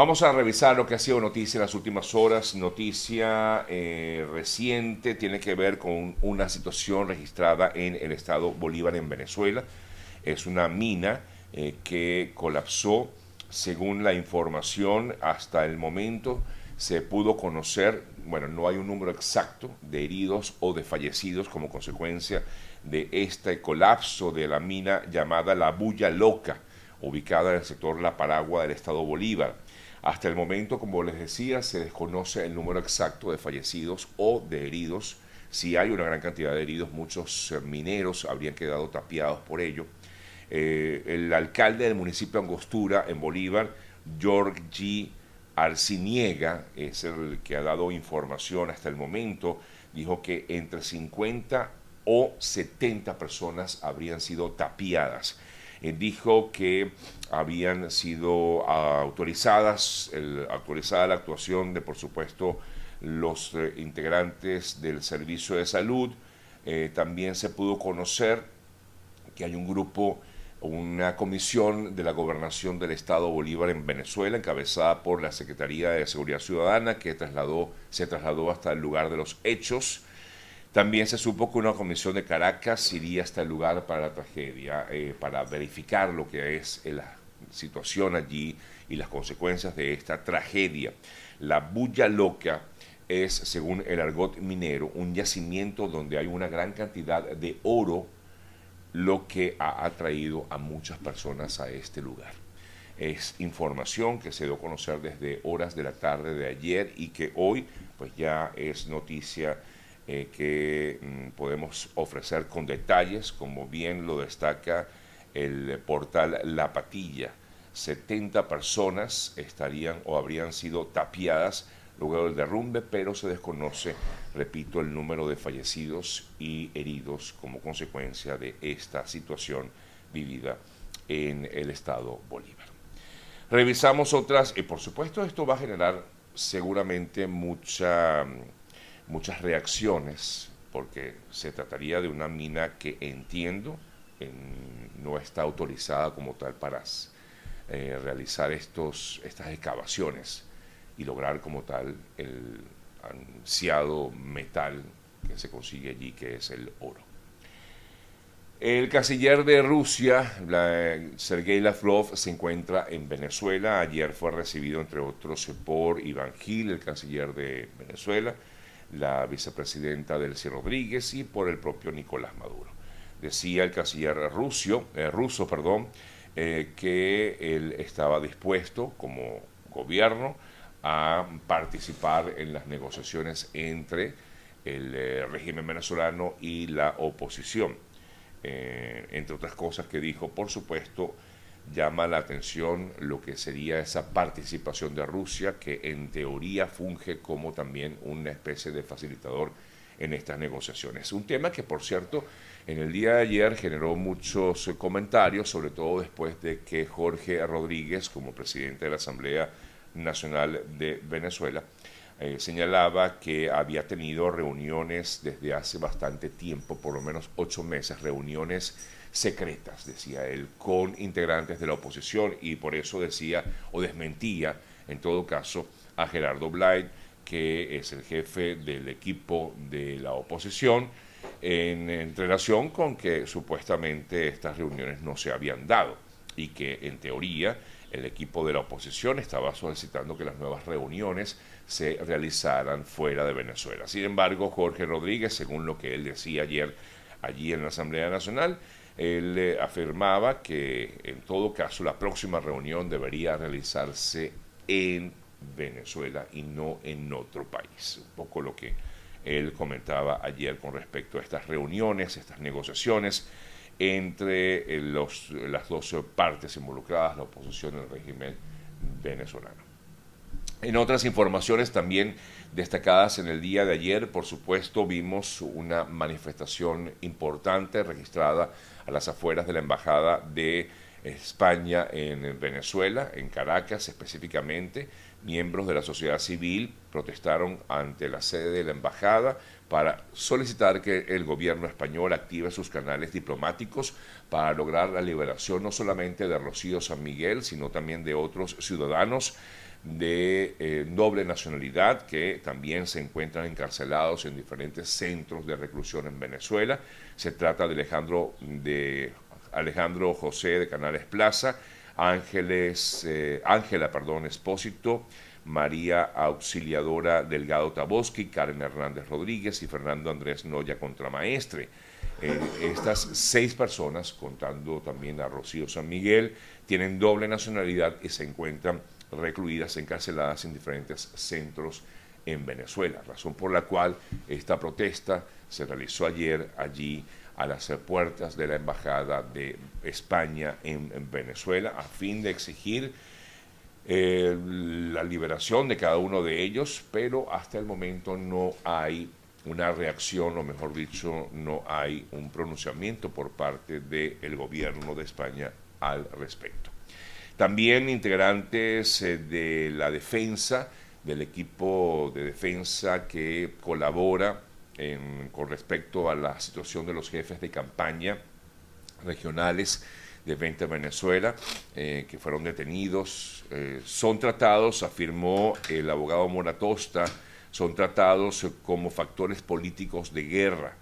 Vamos a revisar lo que ha sido noticia en las últimas horas. Noticia eh, reciente tiene que ver con una situación registrada en el estado Bolívar en Venezuela. Es una mina eh, que colapsó. Según la información, hasta el momento se pudo conocer, bueno, no hay un número exacto de heridos o de fallecidos como consecuencia de este colapso de la mina llamada La Bulla Loca, ubicada en el sector La Paragua del estado Bolívar. Hasta el momento, como les decía, se desconoce el número exacto de fallecidos o de heridos. Si hay una gran cantidad de heridos, muchos eh, mineros habrían quedado tapiados por ello. Eh, el alcalde del municipio Angostura, en Bolívar, George G. Arciniega, es el que ha dado información hasta el momento, dijo que entre 50 o 70 personas habrían sido tapiadas. Eh, dijo que habían sido autorizadas, autorizada la actuación de, por supuesto, los eh, integrantes del Servicio de Salud. Eh, también se pudo conocer que hay un grupo, una comisión de la gobernación del Estado Bolívar en Venezuela, encabezada por la Secretaría de Seguridad Ciudadana, que trasladó, se trasladó hasta el lugar de los hechos también se supo que una comisión de Caracas iría hasta el lugar para la tragedia, eh, para verificar lo que es la situación allí y las consecuencias de esta tragedia. La bulla loca es, según el argot minero, un yacimiento donde hay una gran cantidad de oro, lo que ha atraído a muchas personas a este lugar. Es información que se dio a conocer desde horas de la tarde de ayer y que hoy pues ya es noticia eh, que mm, podemos ofrecer con detalles, como bien lo destaca el portal La Patilla. 70 personas estarían o habrían sido tapiadas luego del derrumbe, pero se desconoce, repito, el número de fallecidos y heridos como consecuencia de esta situación vivida en el estado Bolívar. Revisamos otras, y por supuesto esto va a generar seguramente mucha muchas reacciones, porque se trataría de una mina que entiendo no está autorizada como tal para eh, realizar estos, estas excavaciones y lograr como tal el ansiado metal que se consigue allí, que es el oro. El canciller de Rusia, Sergei Lavrov, se encuentra en Venezuela. Ayer fue recibido, entre otros, por Iván Gil, el canciller de Venezuela la vicepresidenta Delcy Rodríguez y por el propio Nicolás Maduro. Decía el canciller ruso, eh, ruso perdón, eh, que él estaba dispuesto como gobierno a participar en las negociaciones entre el eh, régimen venezolano y la oposición. entre otras cosas que dijo, por supuesto, llama la atención lo que sería esa participación de Rusia, que en teoría funge como también una especie de facilitador en estas negociaciones. Un tema que, por cierto, en el día de ayer generó muchos comentarios, sobre todo después de que Jorge Rodríguez, como presidente de la Asamblea Nacional de Venezuela, eh, señalaba que había tenido reuniones desde hace bastante tiempo, por lo menos ocho meses, reuniones secretas, decía él, con integrantes de la oposición y por eso decía o desmentía, en todo caso, a Gerardo Blight, que es el jefe del equipo de la oposición, en, relación con que supuestamente estas reuniones no se habían dado y que en teoría el equipo de la oposición estaba solicitando que las nuevas reuniones se realizaran fuera de Venezuela. Sin embargo, Jorge Rodríguez, según lo que él decía ayer allí en la Asamblea Nacional, él afirmaba que en todo caso la próxima reunión debería realizarse en Venezuela y no en otro país. Un poco lo que él comentaba ayer con respecto a estas reuniones, estas negociaciones entre eh, las dos partes involucradas, la oposición y el régimen venezolano. En otras informaciones también destacadas en el día de ayer, por supuesto, vimos una manifestación importante registrada a las afueras de la Embajada de España en Venezuela, en Caracas específicamente. Miembros de la sociedad civil protestaron ante la sede de la embajada para solicitar que el gobierno español active sus canales diplomáticos para lograr la liberación no solamente de Rocío San Miguel, sino también de otros ciudadanos de eh, doble nacionalidad que también se encuentran encarcelados en diferentes centros de reclusión en Venezuela. Se trata de Alejandro, de Alejandro José de Canales Plaza, Ángeles, eh, Ángela perdón, Espósito, María Auxiliadora Delgado Taboski, Karen Hernández Rodríguez y Fernando Andrés Noya Contramaestre. Eh, estas seis personas, contando también a Rocío San Miguel, tienen doble nacionalidad y se encuentran recluidas, encarceladas en diferentes centros en Venezuela, razón por la cual esta protesta se realizó ayer allí a las puertas de la Embajada de España en, Venezuela a fin de exigir eh, la liberación de cada uno de ellos, pero hasta el momento no hay una reacción, o mejor dicho, no hay un pronunciamiento por parte del gobierno de España al respecto. También integrantes eh, de la defensa, del equipo de defensa que colabora con respecto a la situación de los jefes de campaña regionales de 20 Venezuela, eh, que fueron detenidos, eh, son tratados, afirmó el abogado Moratosta, son tratados como factores políticos de guerra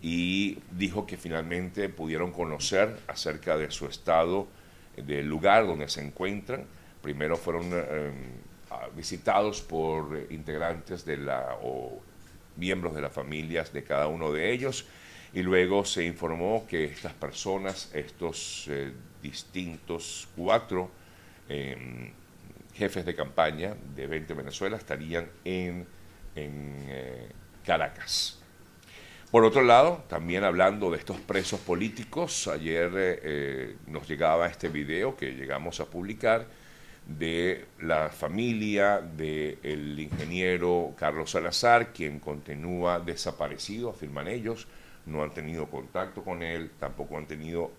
y dijo que finalmente pudieron conocer acerca de su estado, del lugar donde se encuentran. Primero fueron eh, visitados por integrantes de la o miembros de las familias de cada uno de ellos y luego se informó que estas personas, estos eh, distintos cuatro em, jefes de campaña de 20 Venezuela estarían en en eh, Caracas. Por otro lado, también hablando de estos presos políticos, ayer eh, nos llegaba este video que llegamos a publicar de la familia del ingeniero Carlos Salazar, quien continúa desaparecido, afirman ellos, no han tenido contacto con él, tampoco han tenido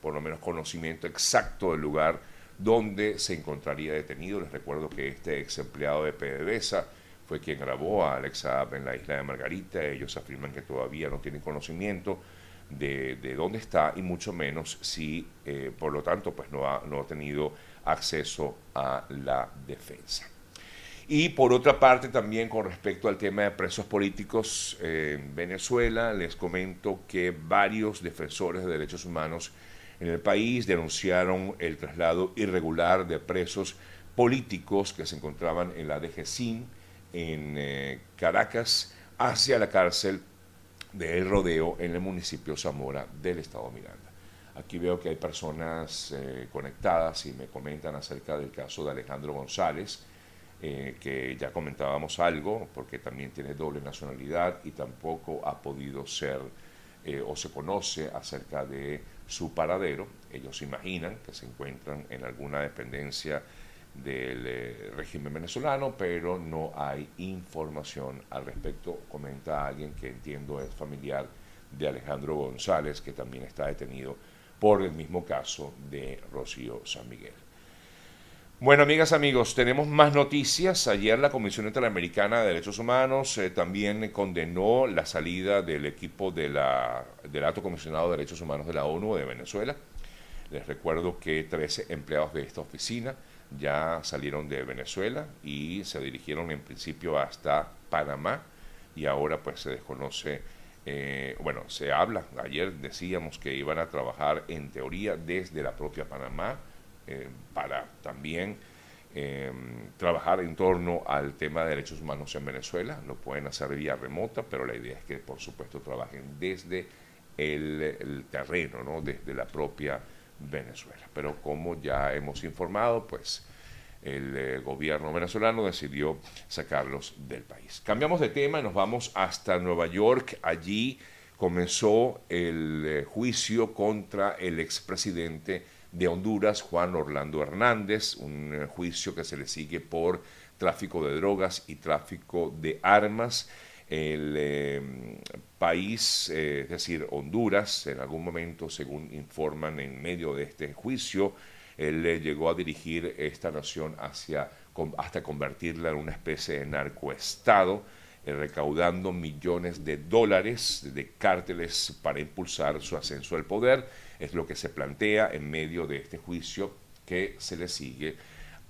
por lo menos conocimiento exacto del lugar donde se encontraría detenido. Les recuerdo que este ex empleado de PDVSA fue quien grabó a Alexa en la isla de Margarita. Ellos afirman que todavía no tienen conocimiento de, dónde está y mucho menos si, eh, por lo tanto, pues no ha, no ha tenido acceso a la defensa. Y por otra parte, también con respecto al tema de presos políticos en Venezuela, les comento que varios defensores de derechos humanos en el país denunciaron el traslado irregular de presos políticos que se encontraban en la DGCIN en eh, Caracas hacia la cárcel de El Rodeo en el municipio Zamora del estado Miranda. Aquí veo que hay personas eh, conectadas y me comentan acerca del caso de Alejandro González, eh, que ya comentábamos algo, porque también tiene doble nacionalidad y tampoco ha podido ser o se conoce acerca de su paradero. Ellos imaginan que se encuentran en alguna dependencia del eh, régimen venezolano, pero no hay información al respecto. Comenta alguien que entiendo es familiar de Alejandro González, que también está detenido por el mismo caso de Rocío San Miguel. Bueno, amigas, amigos, tenemos más noticias. Ayer la Comisión Interamericana de Derechos Humanos eh, también condenó la salida del equipo de la, del Alto Comisionado de Derechos Humanos de la ONU de Venezuela. Les recuerdo que 13 empleados de esta oficina ya salieron de Venezuela y se dirigieron en principio hasta Panamá y ahora pues se desconoce, eh, bueno, se habla, ayer decíamos que iban a trabajar en teoría desde la propia Panamá eh, para también em, trabajar en torno al tema de derechos humanos en Venezuela, lo pueden hacer vía remota, pero la idea es que por supuesto trabajen desde el, el terreno, ¿no? desde la propia Venezuela. Pero como ya hemos informado, pues el eh, gobierno venezolano decidió sacarlos del país. Cambiamos de tema y nos vamos hasta Nueva York. Allí comenzó el eh, juicio contra el expresidente de Honduras, Juan Orlando Hernández, un eh, juicio que se le sigue por tráfico de drogas y tráfico de armas el em, país, eh, es decir, Honduras, en algún momento, según informan en medio de este juicio, él llegó a dirigir esta nación hacia, hasta convertirla en una especie de narcoestado, eh, recaudando millones de dólares de cárteles para impulsar su ascenso al poder. Es lo que se plantea en medio de este juicio que se le sigue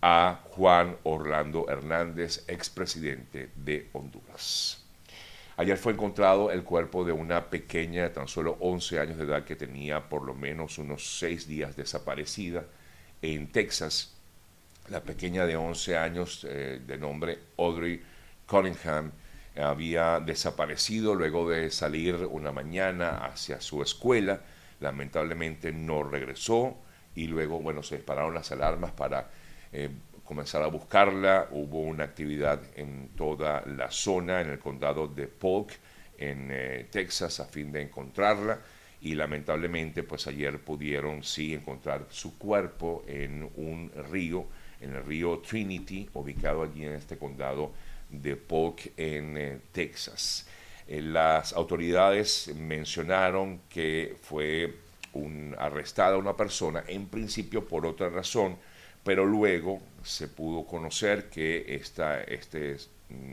a Juan Orlando Hernández, expresidente de Honduras. Ayer fue encontrado el cuerpo de una pequeña de tan solo 11 años de edad que tenía por lo menos unos 6 días desaparecida en Texas. La pequeña de 11 años eh, de nombre Audrey Cunningham había desaparecido luego de salir una mañana hacia su escuela. Lamentablemente no regresó y luego, bueno, se dispararon las alarmas para eh, comenzar a buscarla. Hubo una actividad en toda la zona, en el condado de Polk, en eh, Texas, a fin de encontrarla. Y lamentablemente, pues ayer pudieron sí encontrar su cuerpo en un río, en el río Trinity, ubicado allí en este condado de Polk, en eh, Texas. las autoridades mencionaron que fue un, arrestada una persona, en principio por otra razón, pero luego se pudo conocer que esta, este,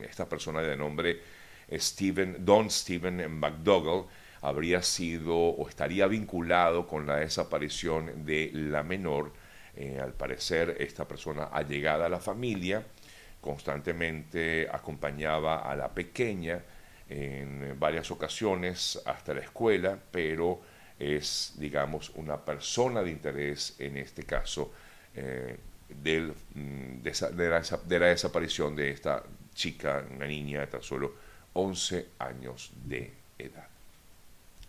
esta persona de nombre Steven, Don Steven McDougall habría sido o estaría vinculado con la desaparición de la menor. Eh, al parecer, esta persona allegada a la familia constantemente acompañaba a la pequeña en varias ocasiones hasta la escuela, pero es, digamos, una persona de interés en este caso eh, del, mm, de, la, de, la, desaparición de esta chica, una niña de tan solo 11 años de edad.